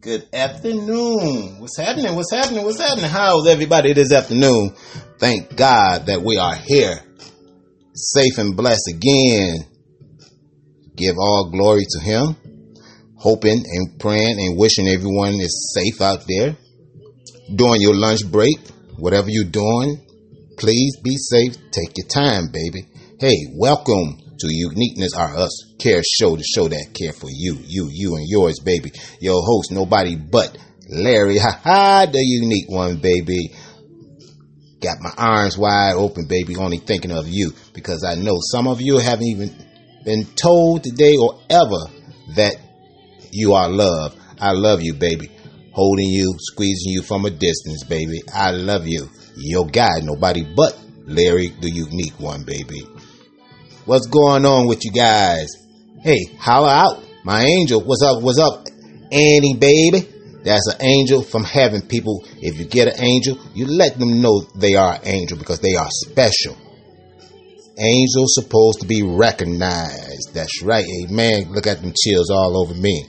Good afternoon. What's happening? What's happening? What's happening? How's everybody this afternoon? Thank God that we are here, safe and blessed again. Give all glory to Him. Hoping and praying and wishing everyone is safe out there. During your lunch break, whatever you're doing, please be safe. Take your time, baby. Hey, welcome to Uniqueness Are Us Care Show, the show that care for you, you, you, and yours, baby. Your host, nobody but Larry, ha ha, the unique one, baby. Got my arms wide open, baby, only thinking of you because I know some of you haven't even been told today or ever that you are loved. I love you, baby. Holding you, squeezing you from a distance, baby. I love you. Your guy, nobody but Larry, the unique one, baby. What's going on with you guys? Hey, holla out. My angel. What's up? What's up? Annie, baby. That's an angel from heaven, people. If you get an angel, you let them know they are an angel because they are special. Angels supposed to be recognized. That's right. Amen. Look at them chills all over me.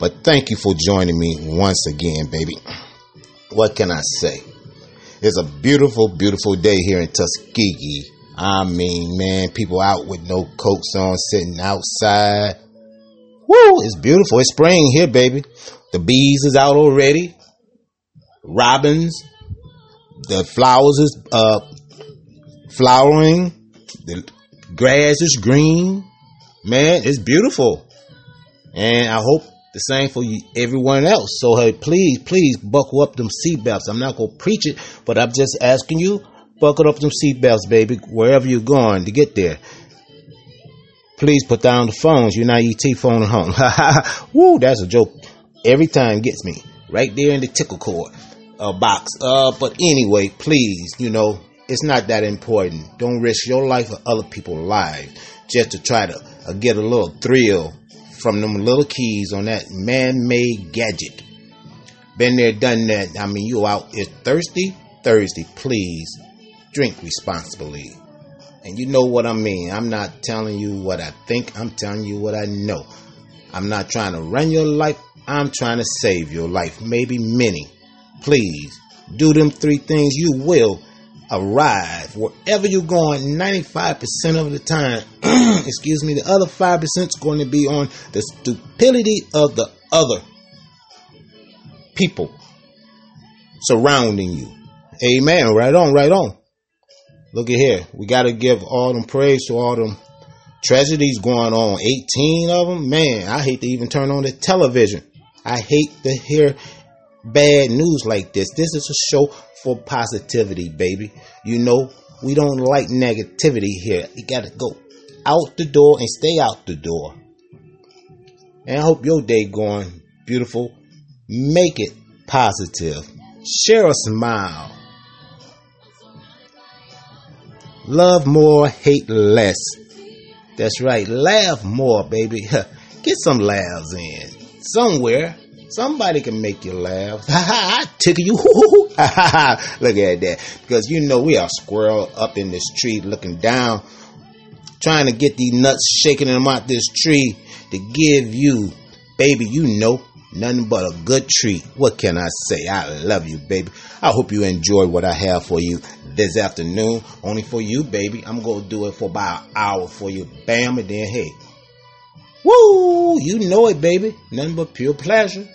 But thank you for joining me once again, baby. What can I say? It's a beautiful, beautiful day here in Tuskegee. I mean, man, people out with no coats on, sitting outside. Woo, it's beautiful. It's spring here, baby. The bees is out already. Robins. The flowers is uh flowering. The grass is green. Man, it's beautiful. And I hope the same for you, everyone else. So hey, please, please buckle up them seatbelts. I'm not gonna preach it, but I'm just asking you, buckle up them seatbelts, baby, wherever you're going to get there. Please put down the phones. You're not ET phone at home. Woo, that's a joke. Every time gets me right there in the tickle cord uh, box. Uh, but anyway, please, you know, it's not that important. Don't risk your life or other people's lives just to try to uh, get a little thrill from them little keys on that man-made gadget. Been there, done that. I mean, you out. It's thirsty, Thursday. Please drink responsibly. And you know what I mean. I'm not telling you what I think. I'm telling you what I know. I'm not trying to run your life. I'm trying to save your life. Maybe many. Please do them three things. You will arrive wherever you're going 95% of the time. excuse me. The other 5% is going to be on the stupidity of the other people surrounding you. Amen. Right on, right on. Look at here. We got to give all them praise to all them tragedies going on. 18 of them. Man, I hate to even turn on the television. I hate to hear bad news like this. This is a show for positivity, baby. You know, we don't like negativity here. You got to go out the door and stay out the door. And I hope your day going beautiful. Make it positive. Share a smile. Love more, hate less. That's right. Laugh more, baby. Get some laughs in. Somewhere. Somebody can make you laugh. I tickle you. Look at that. Because you know we are squirrel up in this tree looking down, trying to get these nuts shaking them out this tree to give you, baby, you know, nothing but a good treat. What can I say? I love you, baby. I hope you enjoy what I have for you this afternoon. Only for you, baby. I'm going to do it for about an hour for you. Bam, and then hey. Woo! You know it, baby. Nothing but pure pleasure.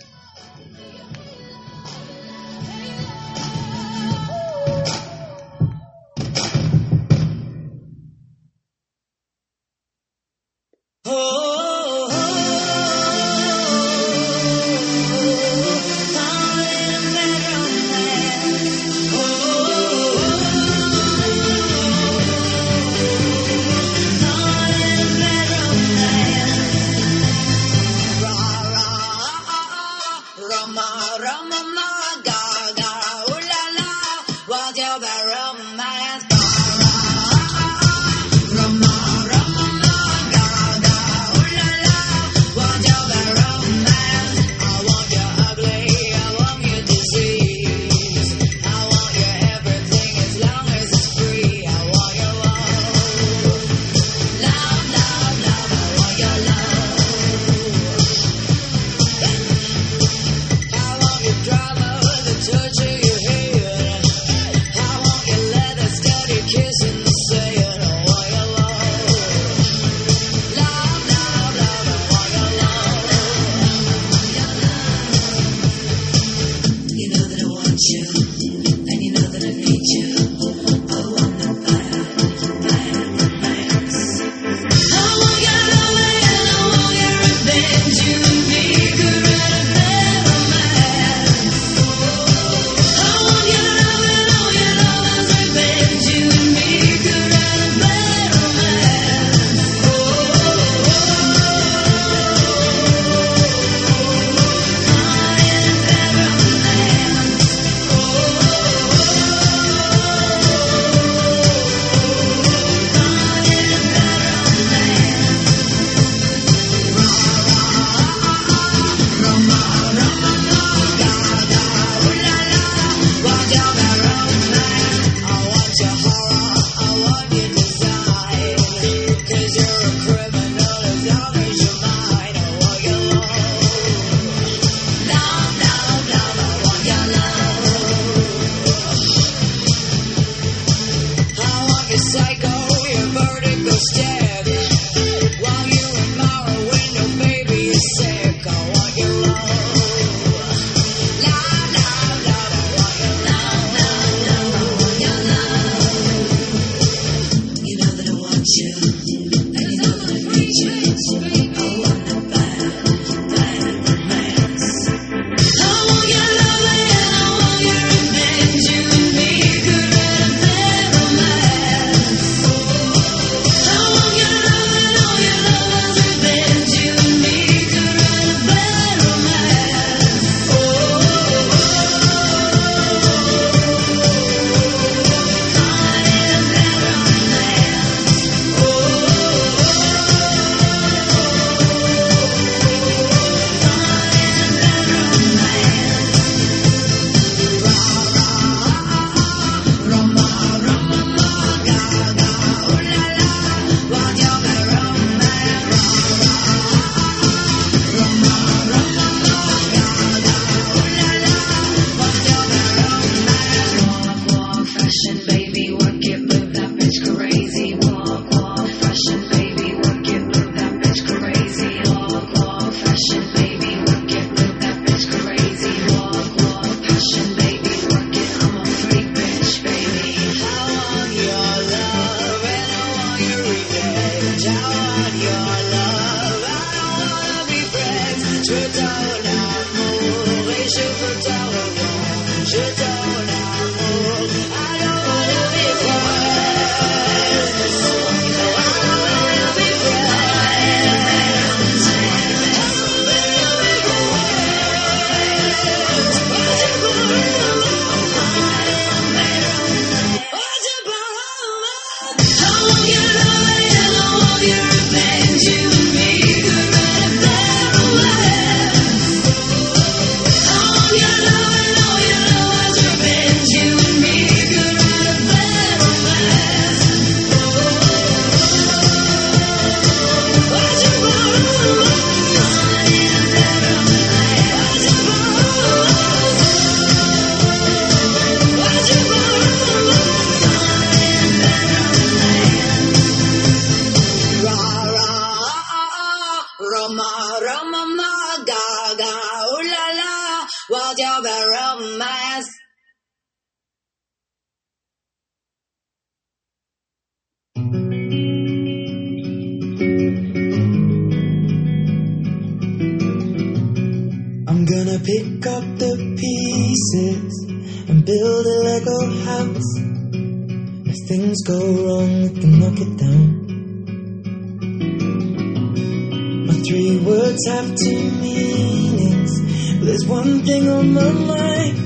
words have two meanings. But there's one thing on my mind.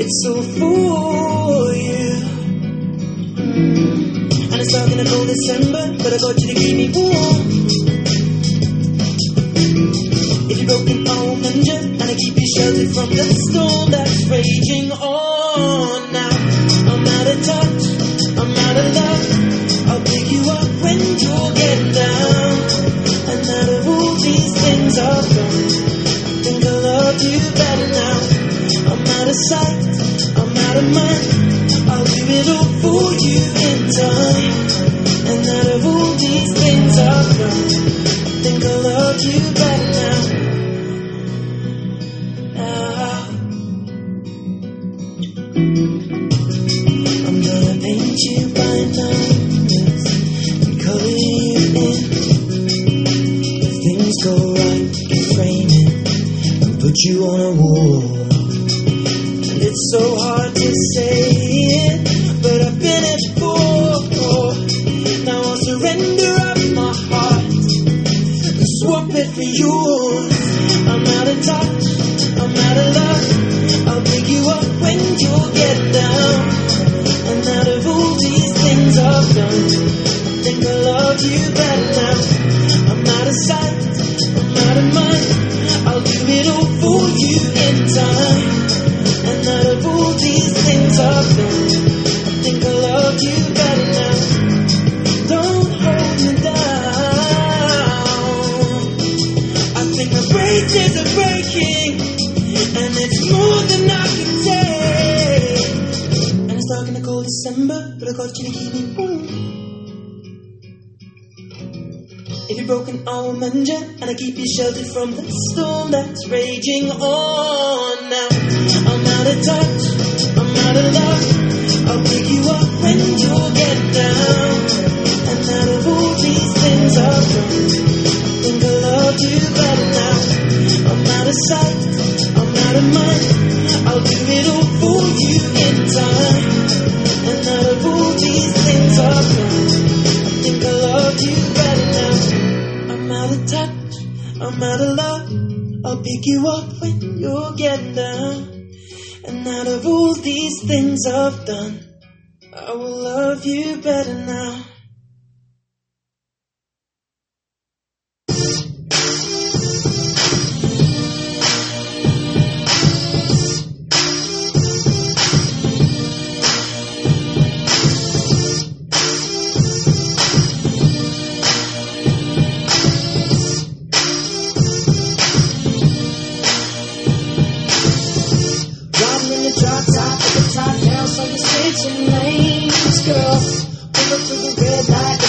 It's all for you. And it's talking in old December, but I got you to keep me warm. If you're broken, I'll mend you, and I keep you sheltered from the storm that's raging on. Now I'm out of touch, I'm out of love. I'll leave it all for you in time. And out of all these things I've done, I think I love you better.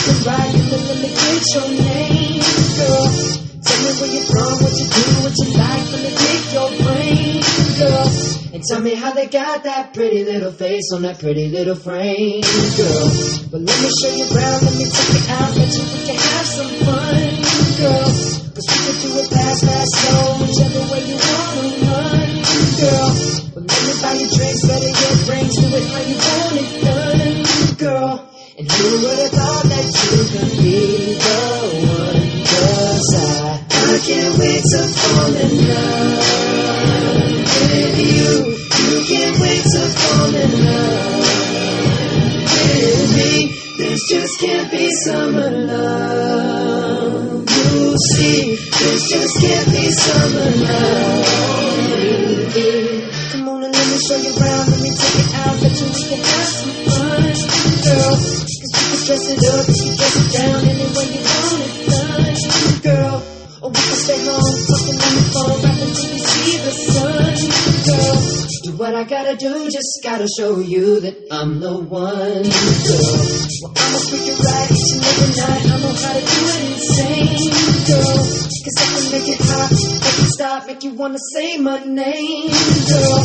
And let me get your name, girl. Tell me where you're from, what you do, what you like, let me pick your brain, girl. And tell me how they got that pretty little face on that pretty little frame, girl. But let me show you around, let me take you out, bet you we can have some fun, girl. Cause we can do it fast, fast, slow, whichever way you wanna run, girl. But let me buy you drinks, better get drinks, do it how you want it done, girl. And who would have thought that you could be the one? Cause I, I can't wait to fall in love with you. You can't wait to fall in love with me. This just can't be summer love. You see, this just can't be summer love. Come on and let me show you around, let me take it out, bet you dress it up, can dress it down, any way you want it done, girl. Or we can stay home, talking on the phone, right until we see the sun, girl. Do what I gotta do, just gotta show you that I'm the one, girl. Well, I'ma freak you right each and every night, I know how to do it insane, girl. Cause I can make it hot, make it stop, make you wanna say my name, girl.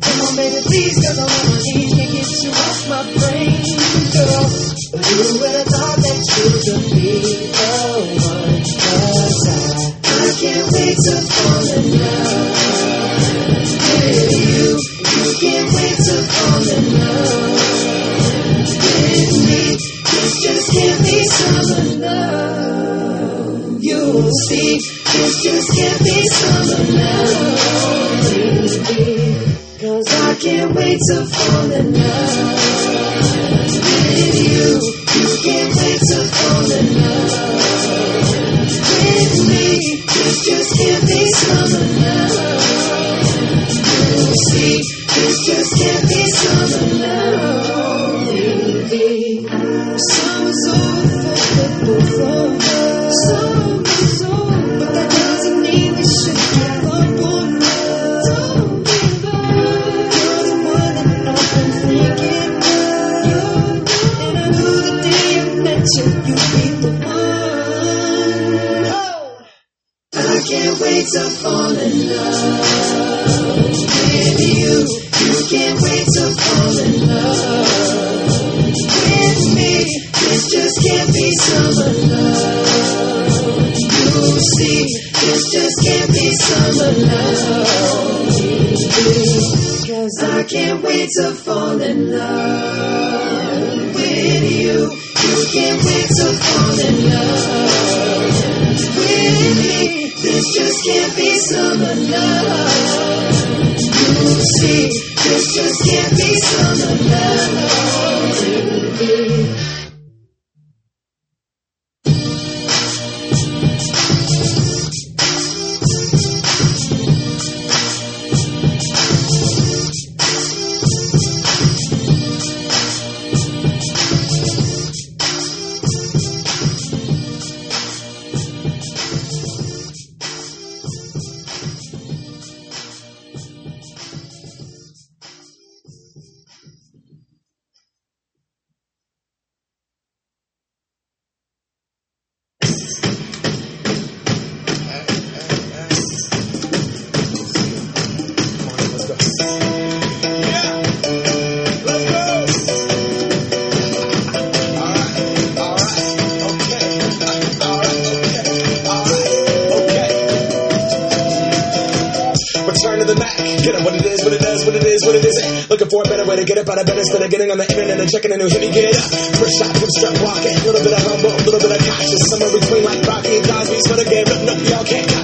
Come on, baby, please, cause I'm on my knees, can't get you off my brain, girl. But who would have thought that you could be the one? Cause I, I can't wait to fall in love with you. You can't wait to fall in love with me. This just love. You'll see, just love. Cause I can't wait to fall in love with you. You can't wait to fall in love with me. Just love. This just can't be summer love. Summer's over for both of us. Summer's over, but that doesn't mean we should give up on love. Don't give up. The one that I've been thinking of. you. And I knew the day I met you, you'd be the one. Oh. I can't wait to fall in love you. You can't wait to fall in love with me. This just can't be summer love. You see, this just can't be summer I can't wait to fall in love with you. You can't wait to fall in love with me. This just can't be summer love. See, this just can't be summer love. Instead of getting on the internet and checking a new hit. Me get up. First shot, hip strut walking. A little bit of humble, a little bit of cautious. Somewhere between like Rocky and Cosby's for the game. But no, y'all can't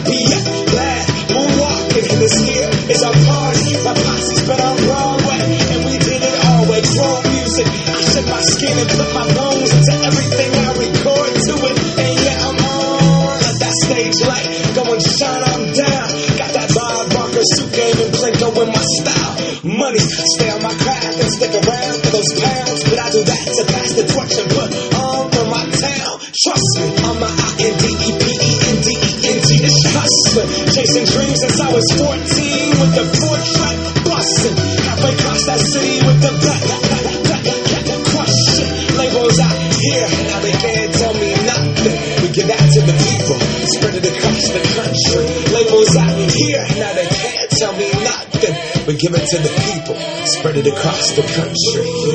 those pounds. But I do that to pass the torch and put on for my town. Trust me, I'm a I-N-D-E-P-E-N-D-E-N-T. It's hustling. Chasing dreams since I was 14 with the four track busting. Halfway across that city with the back, crush it. Labels out here, now they can't tell me nothing. We give that to the people, spread it across the country. Labels out here, now they can't tell me nothing. We give it to the people, spread it across the country.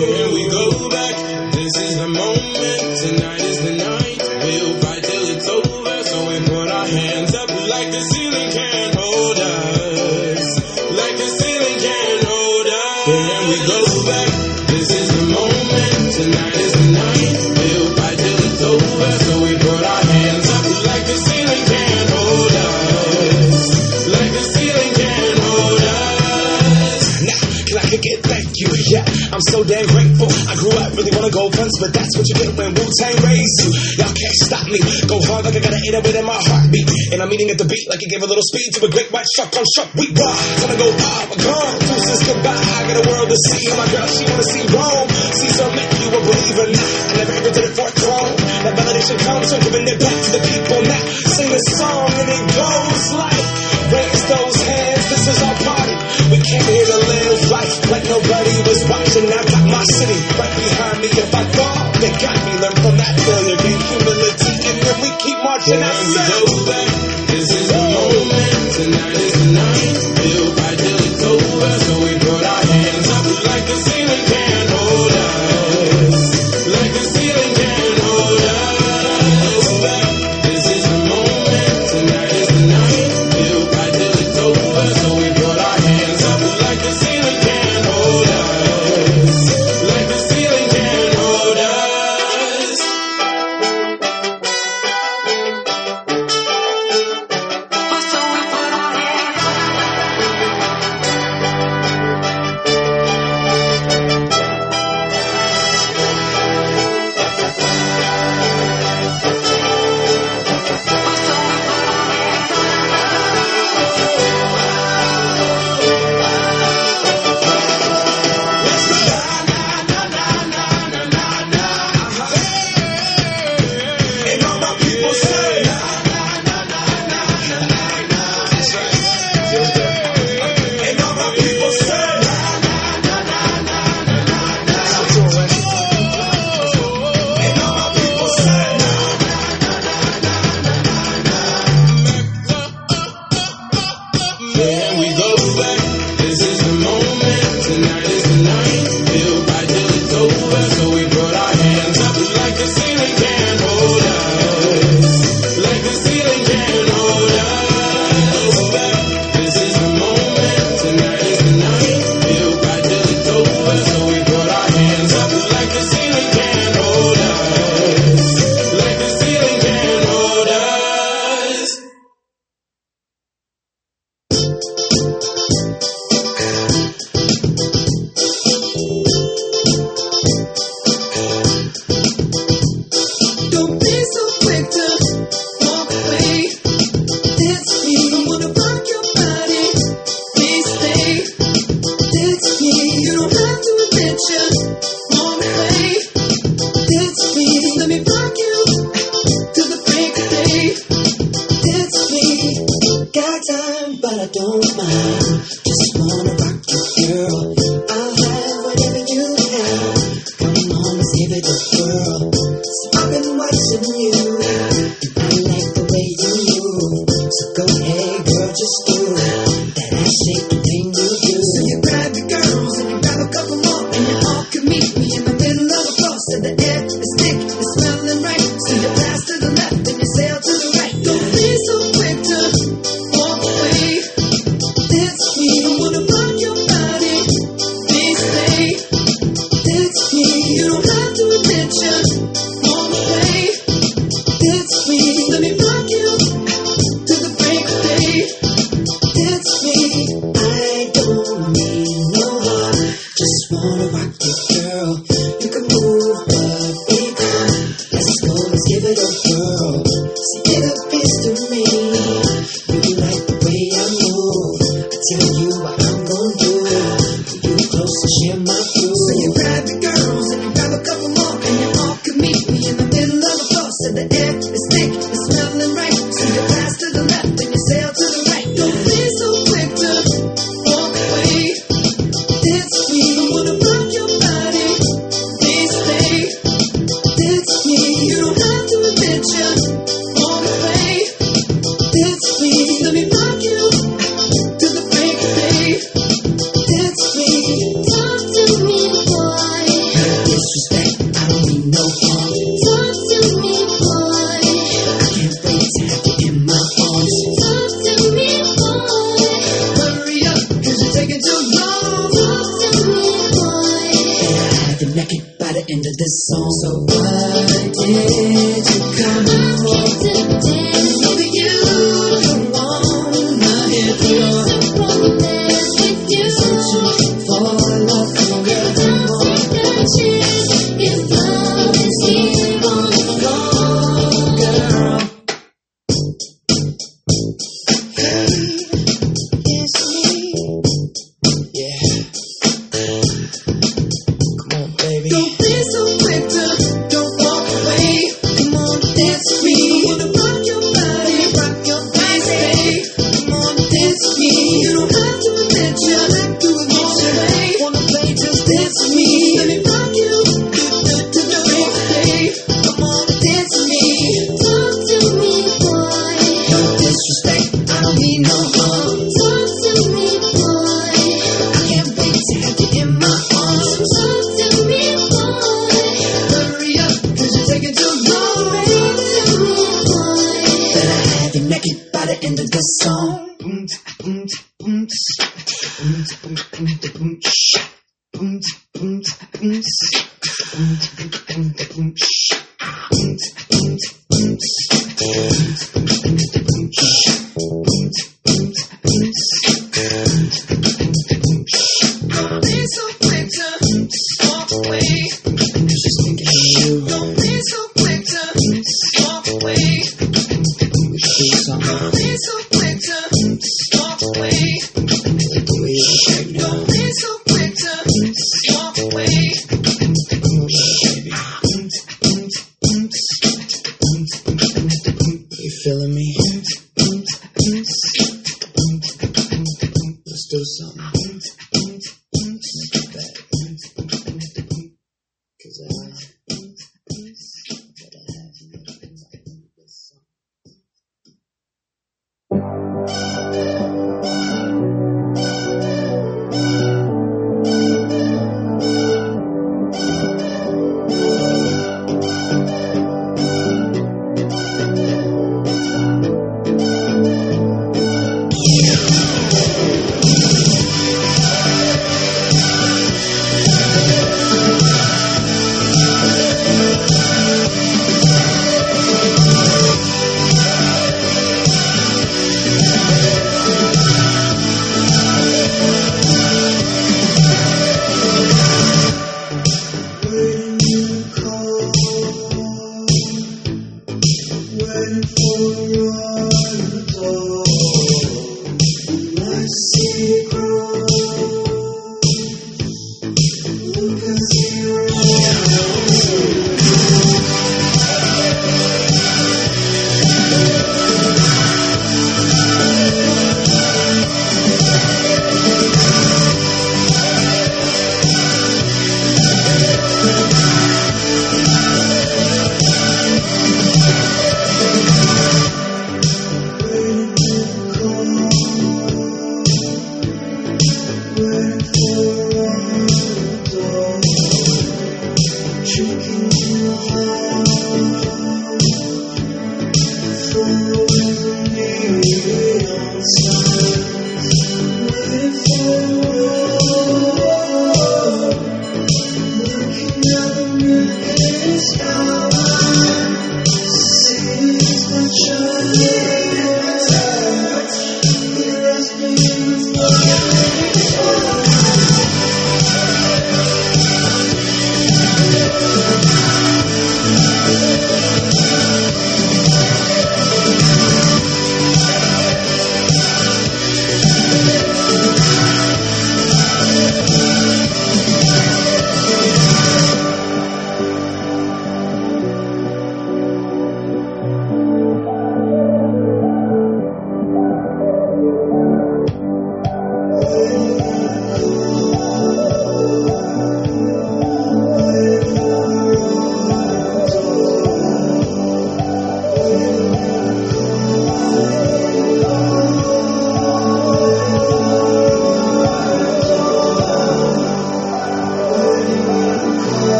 But that's what you get when Wu Tang raised you. Y'all can't stop me. Go hard like I got an 808 in my heartbeat. And I'm eating at the beat like it gave a little speed to a great white shark shark. We rock. Gonna go up, gone. Deuces goodbye. I got a world to see. My girl, she wanna see Rome. Caesar make you a believer now. I never ever did it for a throne. That validation comes from giving it back to the people now. Sing a song and it goes like, raise those hands. This is our party. We came here to live life like nobody was watching. I got my city right behind me. If I fall,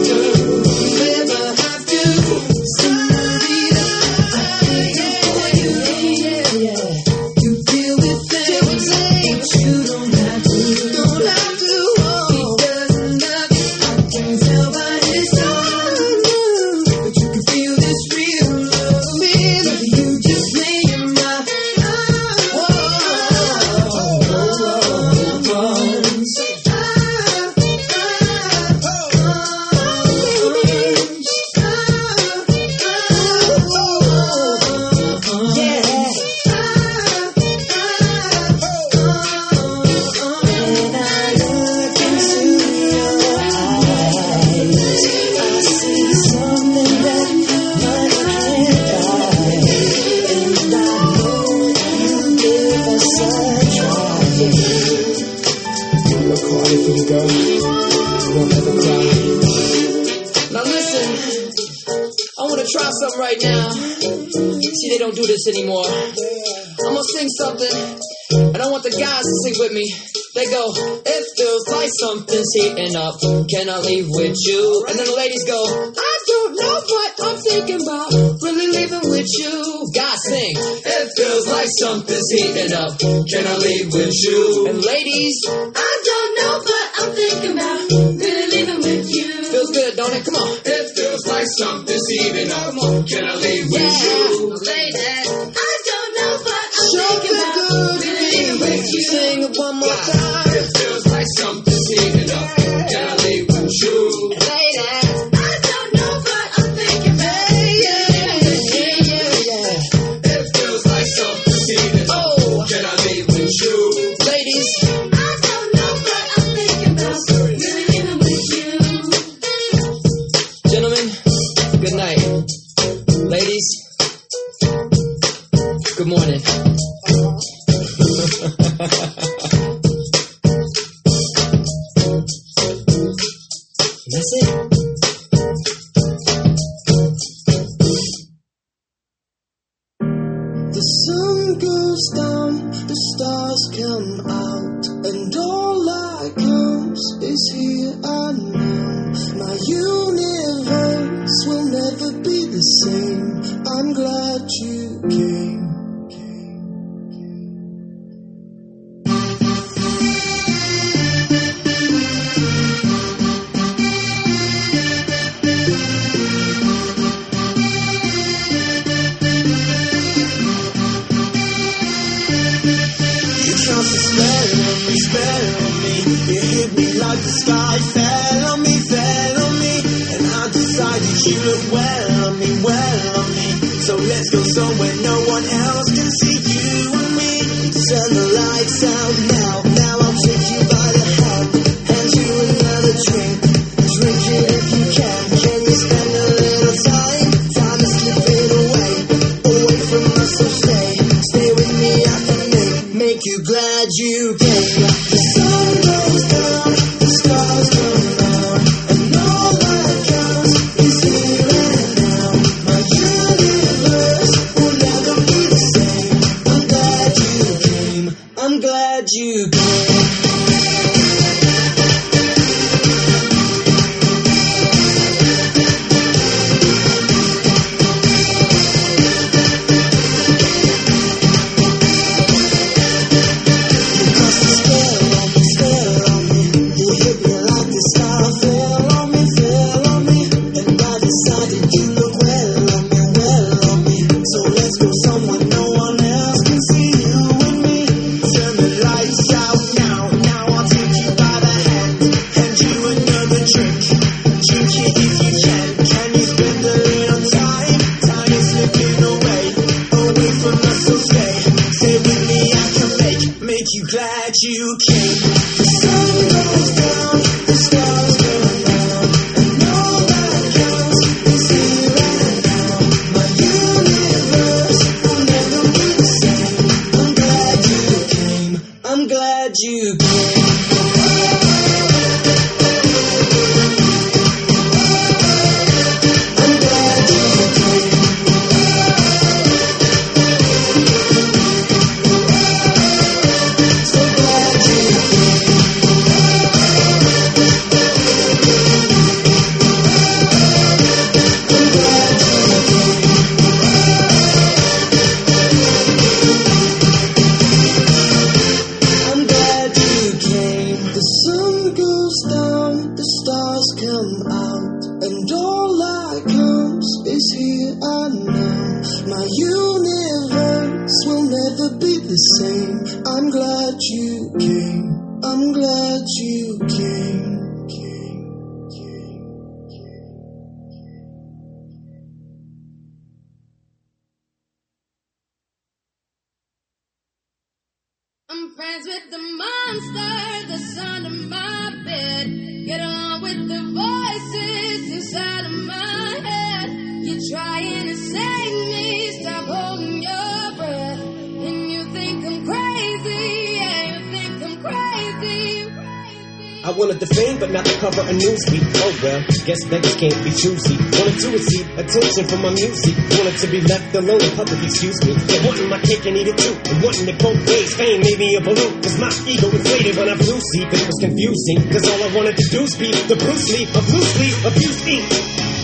and And to be left alone in public, excuse me. But wanting my cake and eat it too. And wanting it both ways. Fame made me a balloon. Cause my ego inflated when I flew sleep. It was confusing. Cause all I wanted to do was be the Bruce Lee of sleep, abuse ink.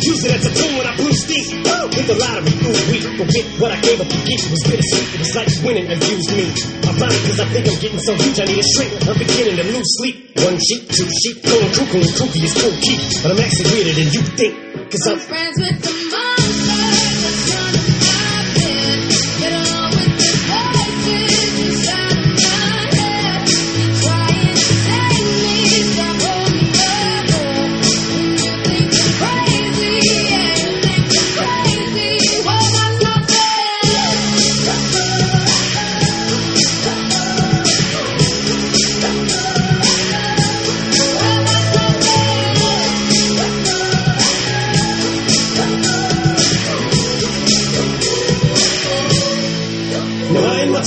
Use it as a tool when I blew steam. Woo! Hit the lottery, ooh wee. With what I gave up to get was bittersweet. It was like winning abused me. I'm fine cause I think I'm getting so huge I need a shrink. I'm beginning to lose sleep. One sheep, two sheep, going cuckoo and kooky is cool keep. But I'm actually weirder than you think. Cause I'm I'm friends with the monster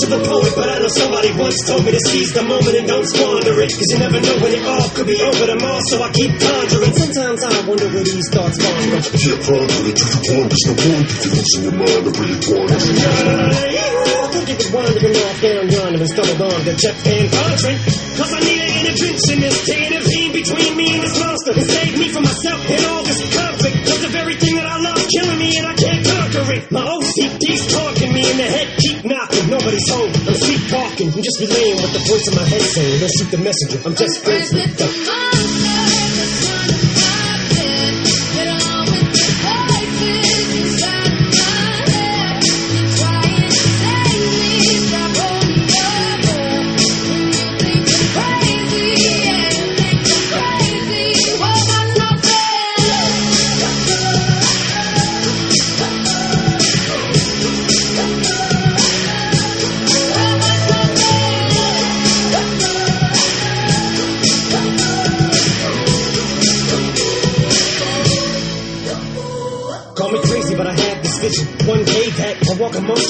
I ain't much of a poet, but I know somebody once told me to seize the moment and don't squander it. Cause you never know when it all could be over tomorrow, so I keep pondering. Sometimes I wonder where these thoughts come from. Yeah, ponder it. You can ponder, no wonder if lives in your mind. I really ponder it. I think it wandering off down yonder and stumbled on the Jeff VanVonderen. Cause I need an intervention, this intervene between me and this monster. And save me from myself and all this conflict. Cause of everything that I love killing me and I can't conquer it. My OCD's talking me in the head, keep knocking. Nobody's home. I'm sleep sleepwalking. I'm just relaying what the voice in my head saying. Don't shoot the messenger. I'm just friends with the.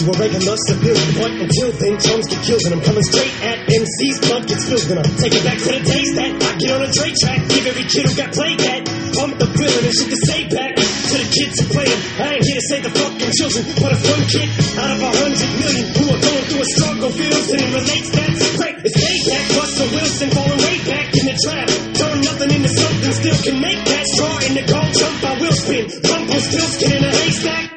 You, a regular civilian. But until then, chums get killed, and I'm coming straight at MC's blood gets filled. And I'm taking back to the days that I get on a Dre track. Give every kid who got played that. Bump the villain and shit to say back to the kids who play 'em. I ain't here to save the fucking children, but if one kid out of a hundred million who are going through a struggle feels and it relates, that's great. It's payback. Russell Wilson falling way back in the trap. Turn nothing into something, still can make that straw in the gold jump. I will spin. Rumple still skin in a haystack.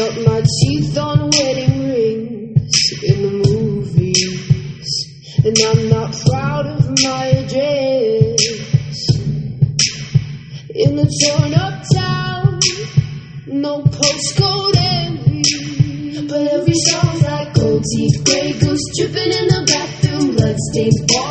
Cut my teeth on wedding rings in the movies, and I'm not proud of my address. In the torn up town, no postcode envy, but every song's like gold teeth, Grey Goose dripping in the bathroom, bloodstains.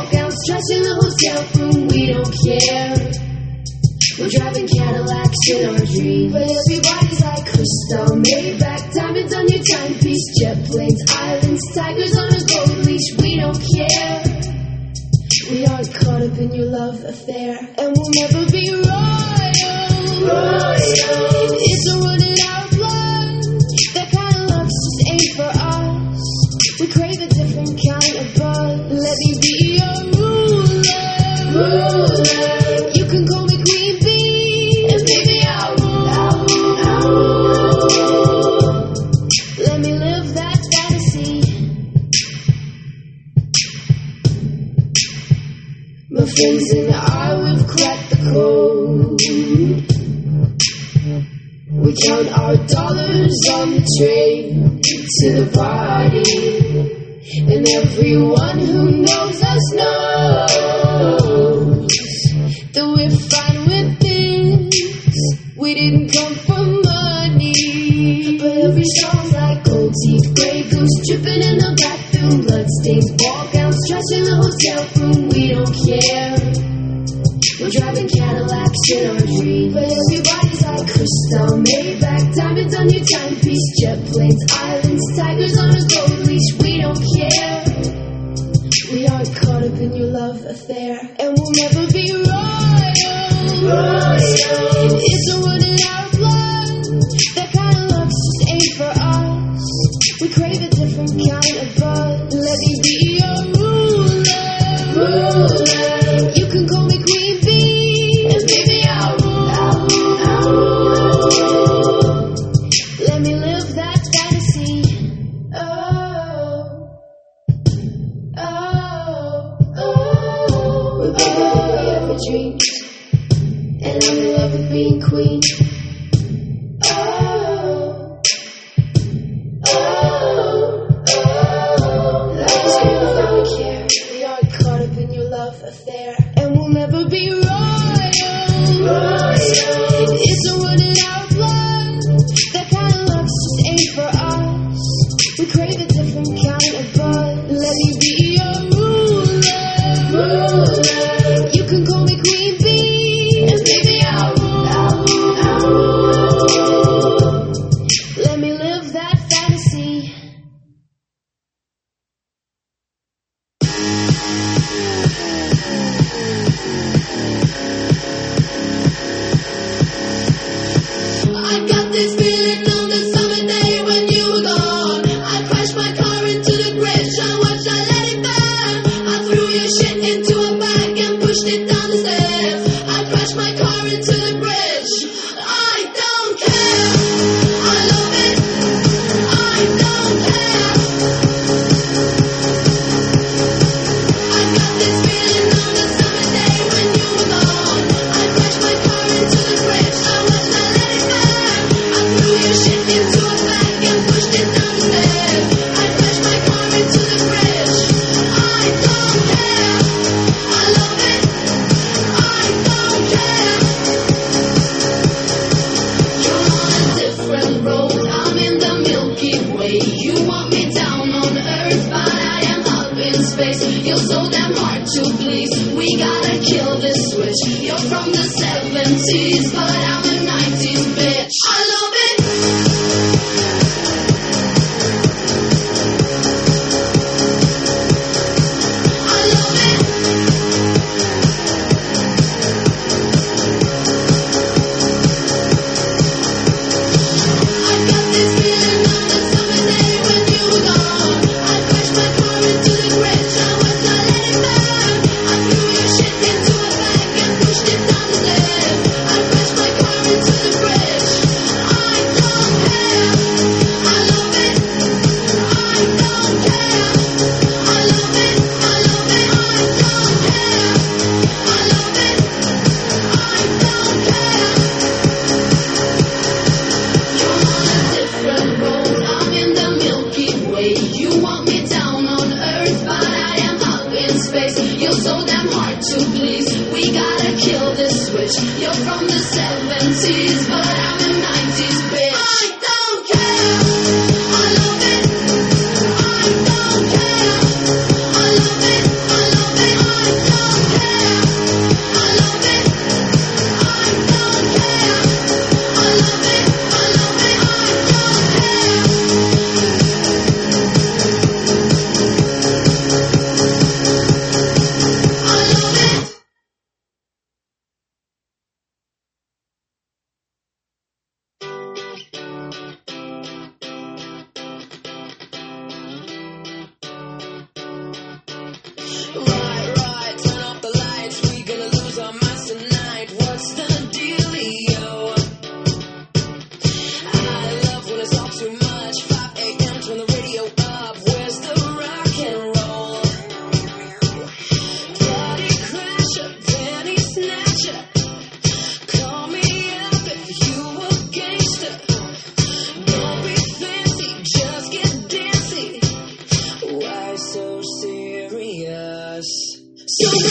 Egypt us. So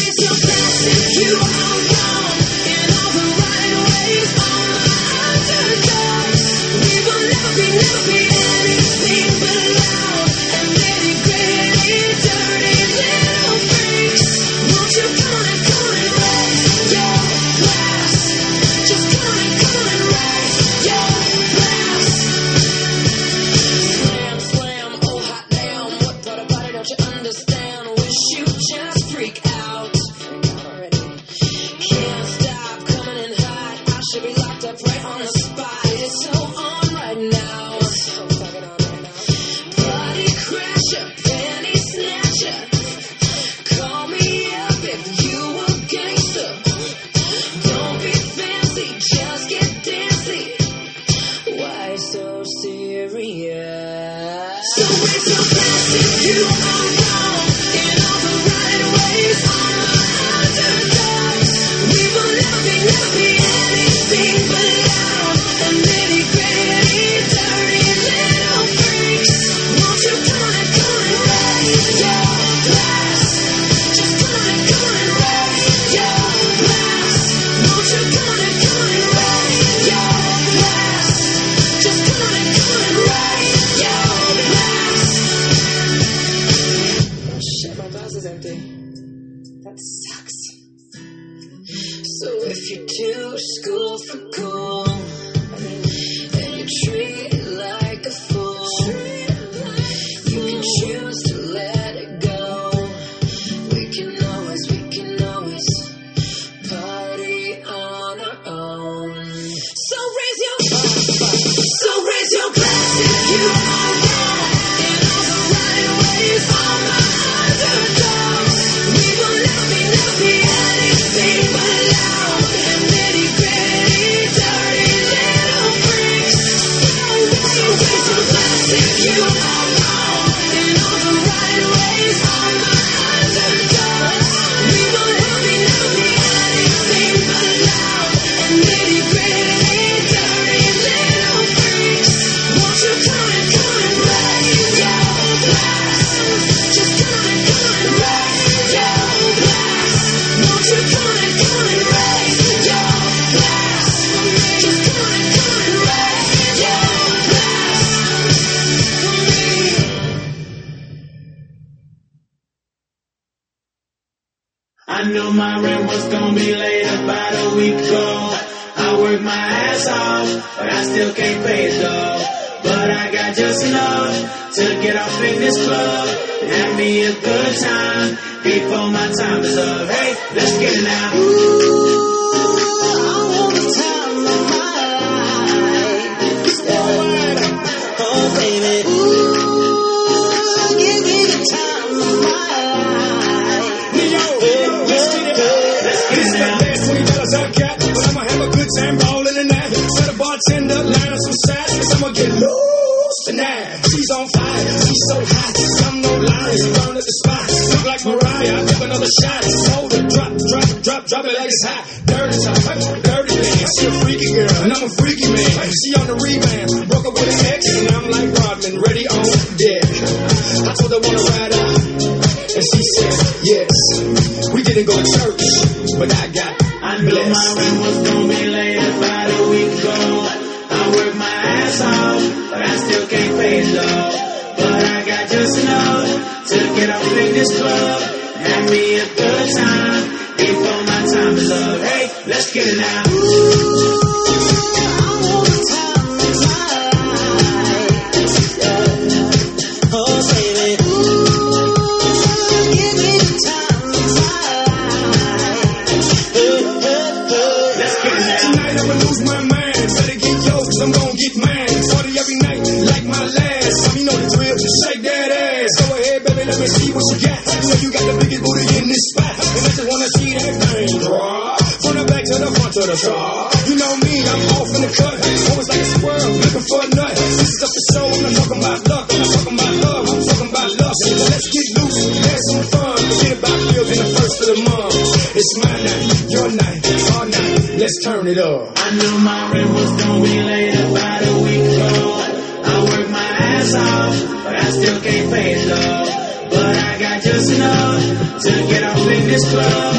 get loose tonight. She's on fire, she's so hot. I'm no liar, down at the spot. Look like Mariah, give another shot. Hold it, drop, drop, drop, drop it like it's hot. Dirty top, dirty man. She a freaky girl, and I'm a freaky man. She on the rebound, broke up with an ex, and I'm like Rodman, ready on deck. I told her wanna ride out, and she said yes. We didn't go to church, but I got, I know my man was gone. this love. turn it up. I knew my rent was gonna be late about a week ago. I worked my ass off, but I still can't pay it though. But I got just enough to get off in this club.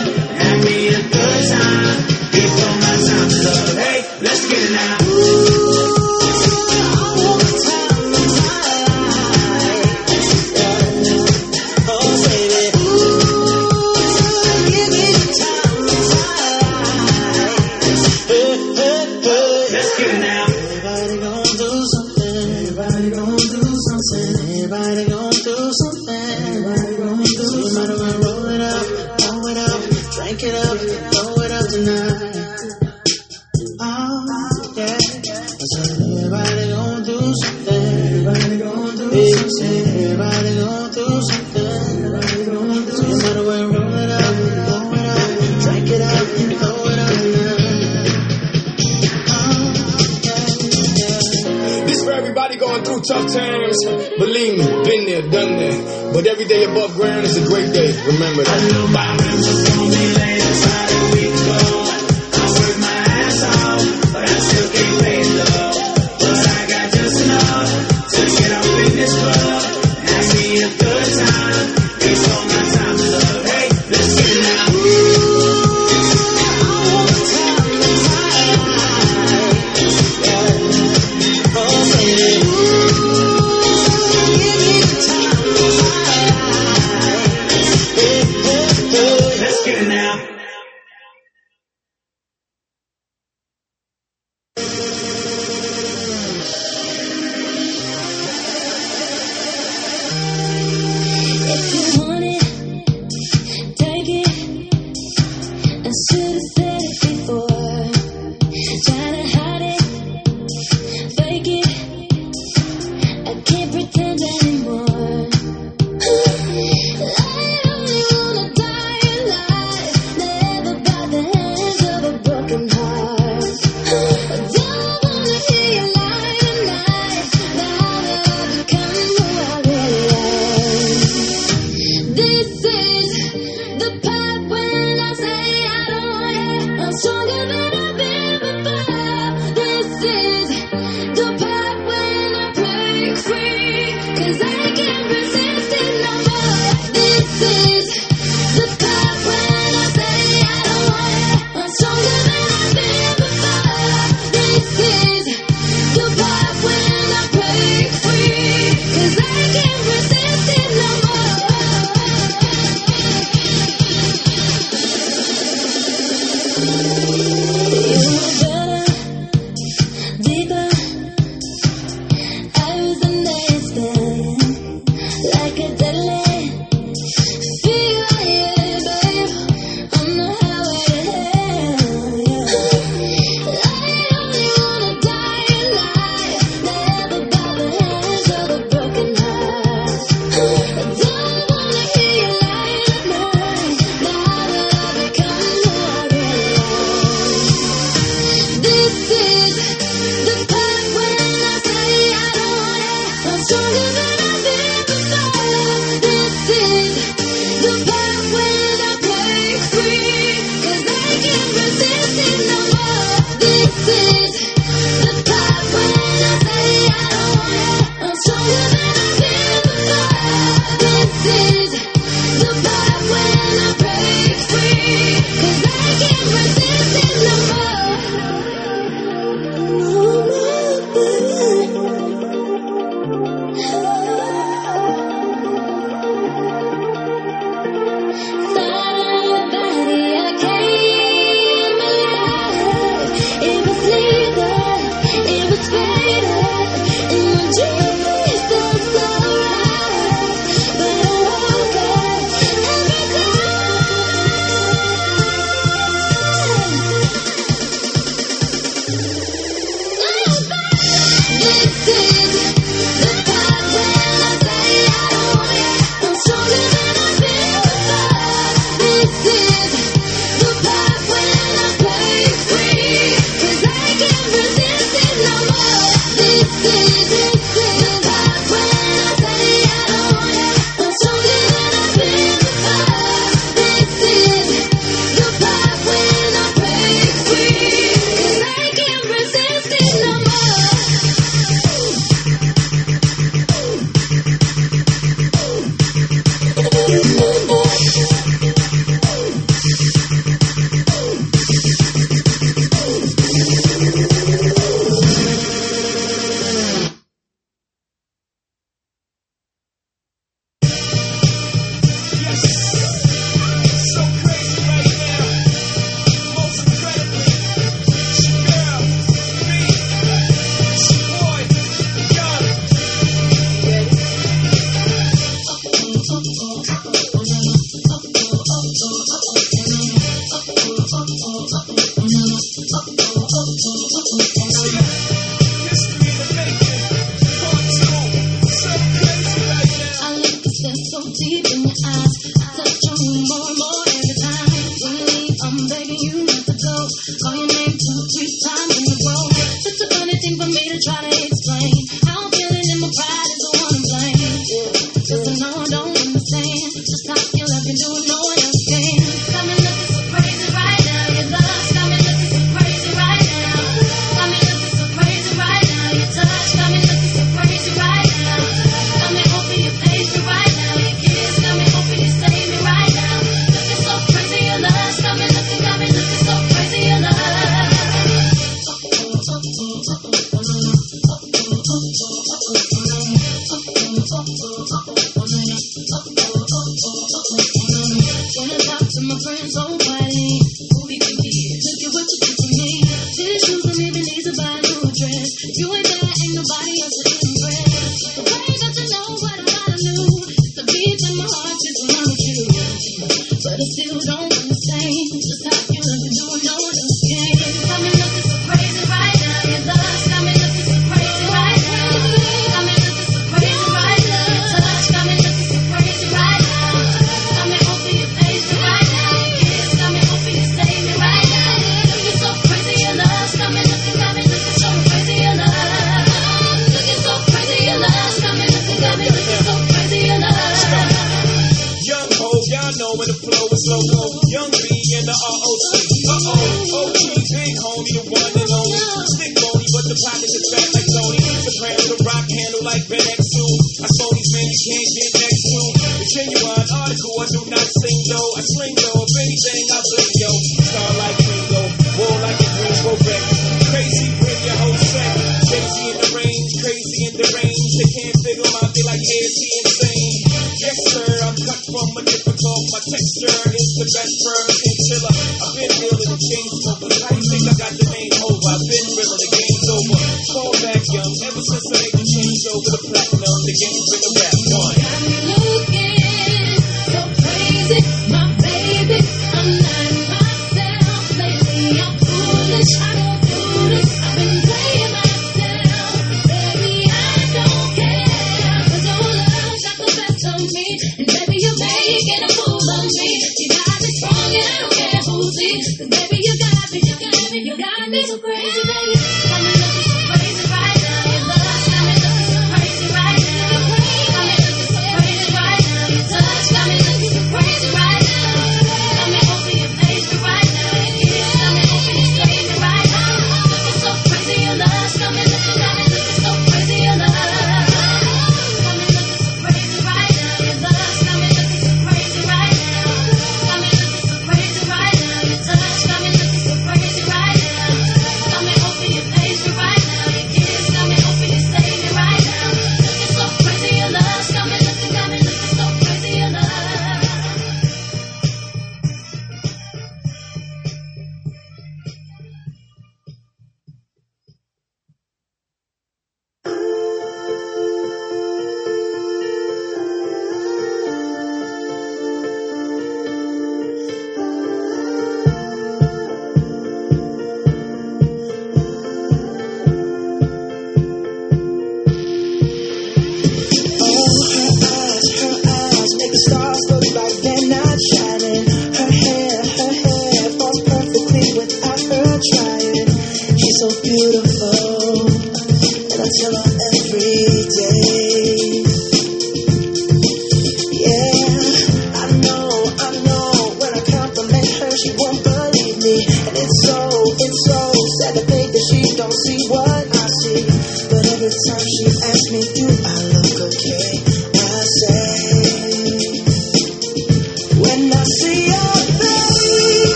I've been ill to the chain smoker. I think I got the name over. I've been real, the game's over. Fall back young, ever since I made the change over the platinum, the game's been a rap.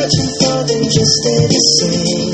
Searching for than just stay the same.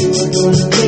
Jesus.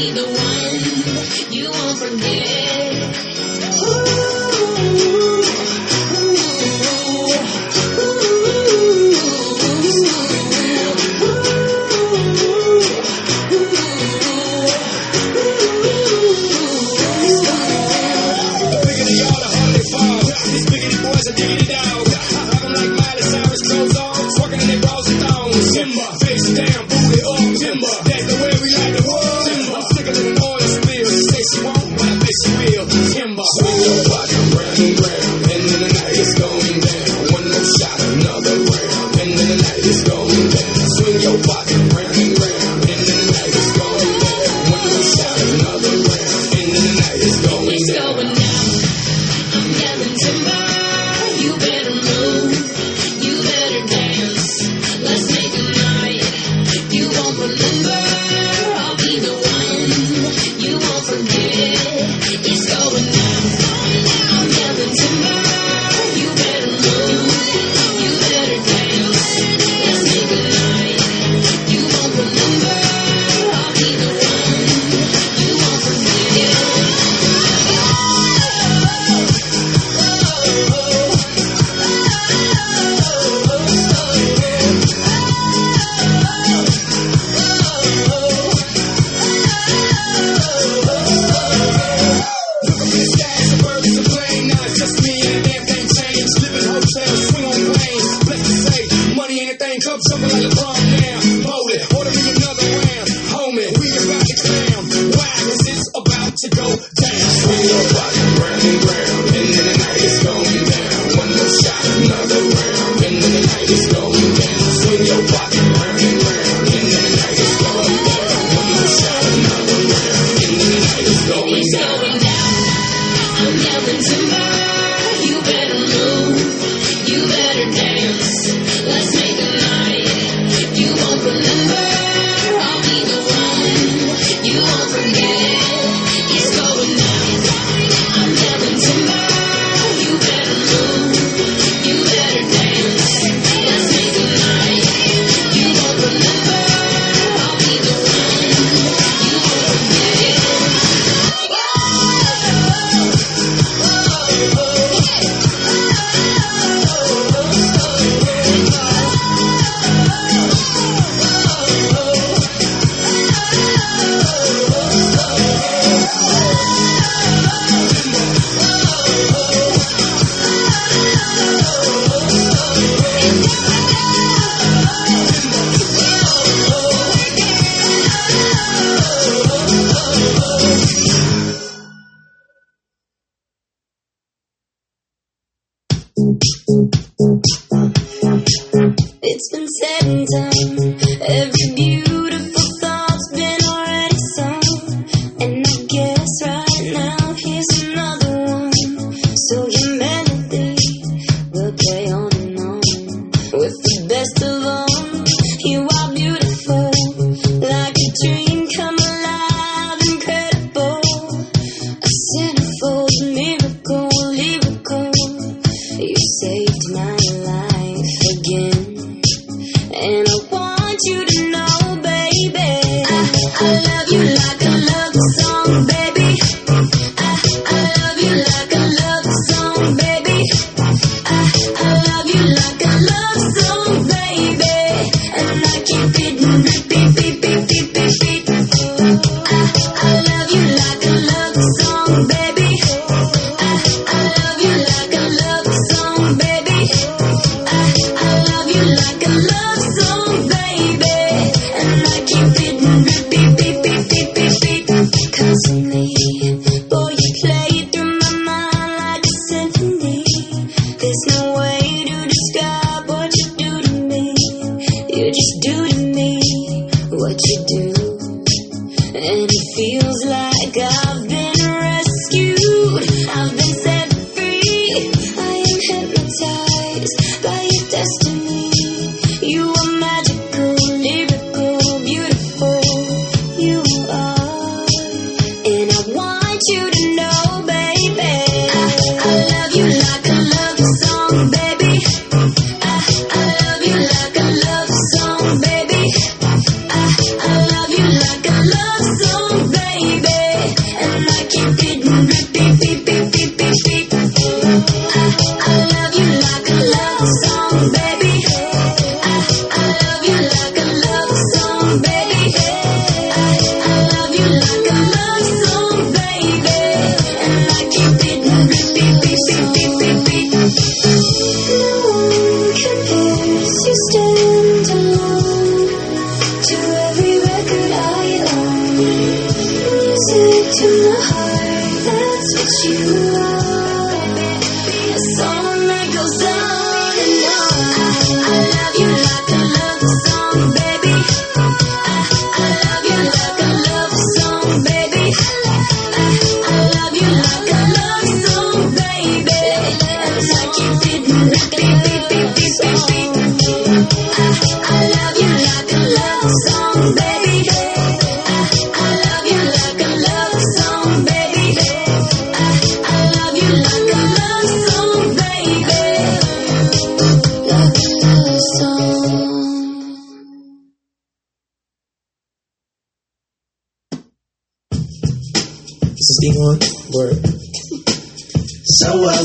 I'll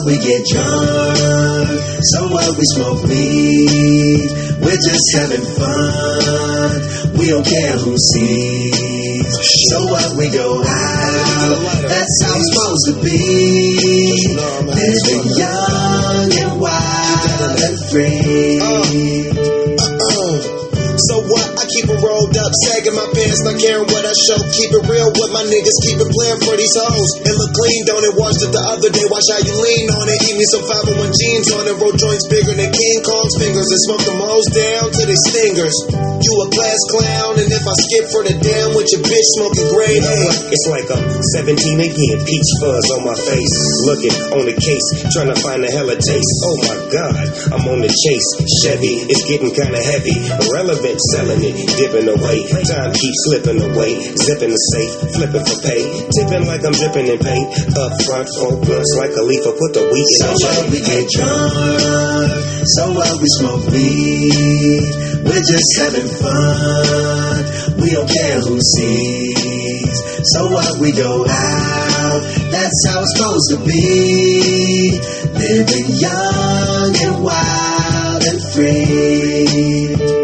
we get drunk. Somewhere we smoke weed. We're just having fun. We don't care who sees. So what we go out. That's how it's supposed to be. Living young and wild and free rolled up, sagging my pants, not caring what I show. Keep it real with my niggas, keep it playing for these hoes. And look clean, don't it? Watched it the other day, watch how you lean on it. Eat me some 501 jeans on it, roll joints bigger than King Kong's fingers, and smoke them hoes down to they stingers. You a class clown, and if I skip for the damn with your bitch smoking gray hair. It's like I'm 17 again, peach fuzz on my face. Looking on the case, trying to find a hella taste. Oh my god, I'm on the chase. Chevy, it's getting kinda heavy. Irrelevant, selling it, dipping away. Time keeps slipping away. Zipping the safe, flipping for pay. Tipping like I'm dripping in paint. Up front, blunts like a leaf. I put the weed in So the? We get drunk. So what? We smoke weed. We're just having fun. We don't care who sees. So what? We go out. That's how it's supposed to be. Living young and wild and free.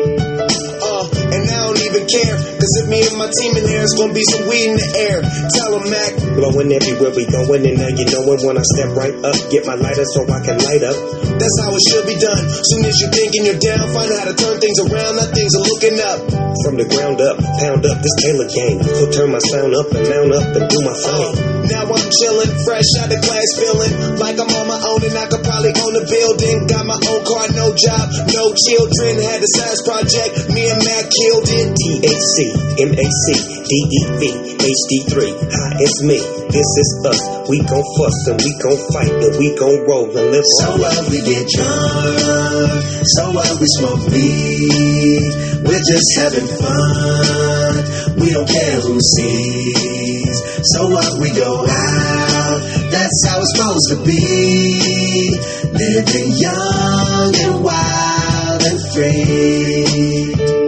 If me and my team in there, it's gonna be some weed in the air. Tell 'em, Mac. Blowing everywhere we going, and now you knowin' when I step right up. Get my lighter so I can light up. That's how it should be done. Soon as you're thinking you're down, find out how to turn things around. Now things are looking up. From the ground up, pound up this Taylor game. So turn my sound up and mount up and do my thing. now I'm chillin', fresh out of class, feeling like I'm on my own and I could probably own a building. Got my own car, no job, no children. Had a science project, me and Mac killed it. THC, MAC, DEV, HD3. Hi, it's me. This is us. We gon' fuss and we gon' fight and we gon' roll and live So what? We get drunk. So what? We smoke weed. We're just having fun. We don't care who sees. So what? We go out. That's how it's supposed to be. Living young and wild and free.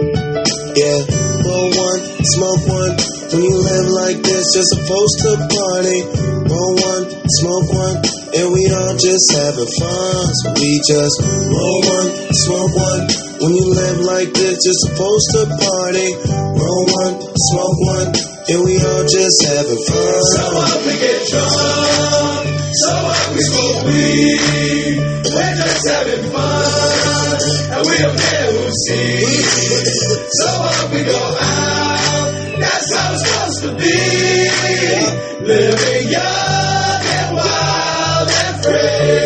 Smoke one. When you live like this, you're supposed to party. Roll one, smoke one, and we all just having fun. So we just roll one, smoke one. When you live like this, you're supposed to party. Roll one, smoke one, and we all just having fun. So what we get drunk, so what we smoke weed. We're just having fun, and we don't care who sees. So what we go out, be. Living young and wild and free.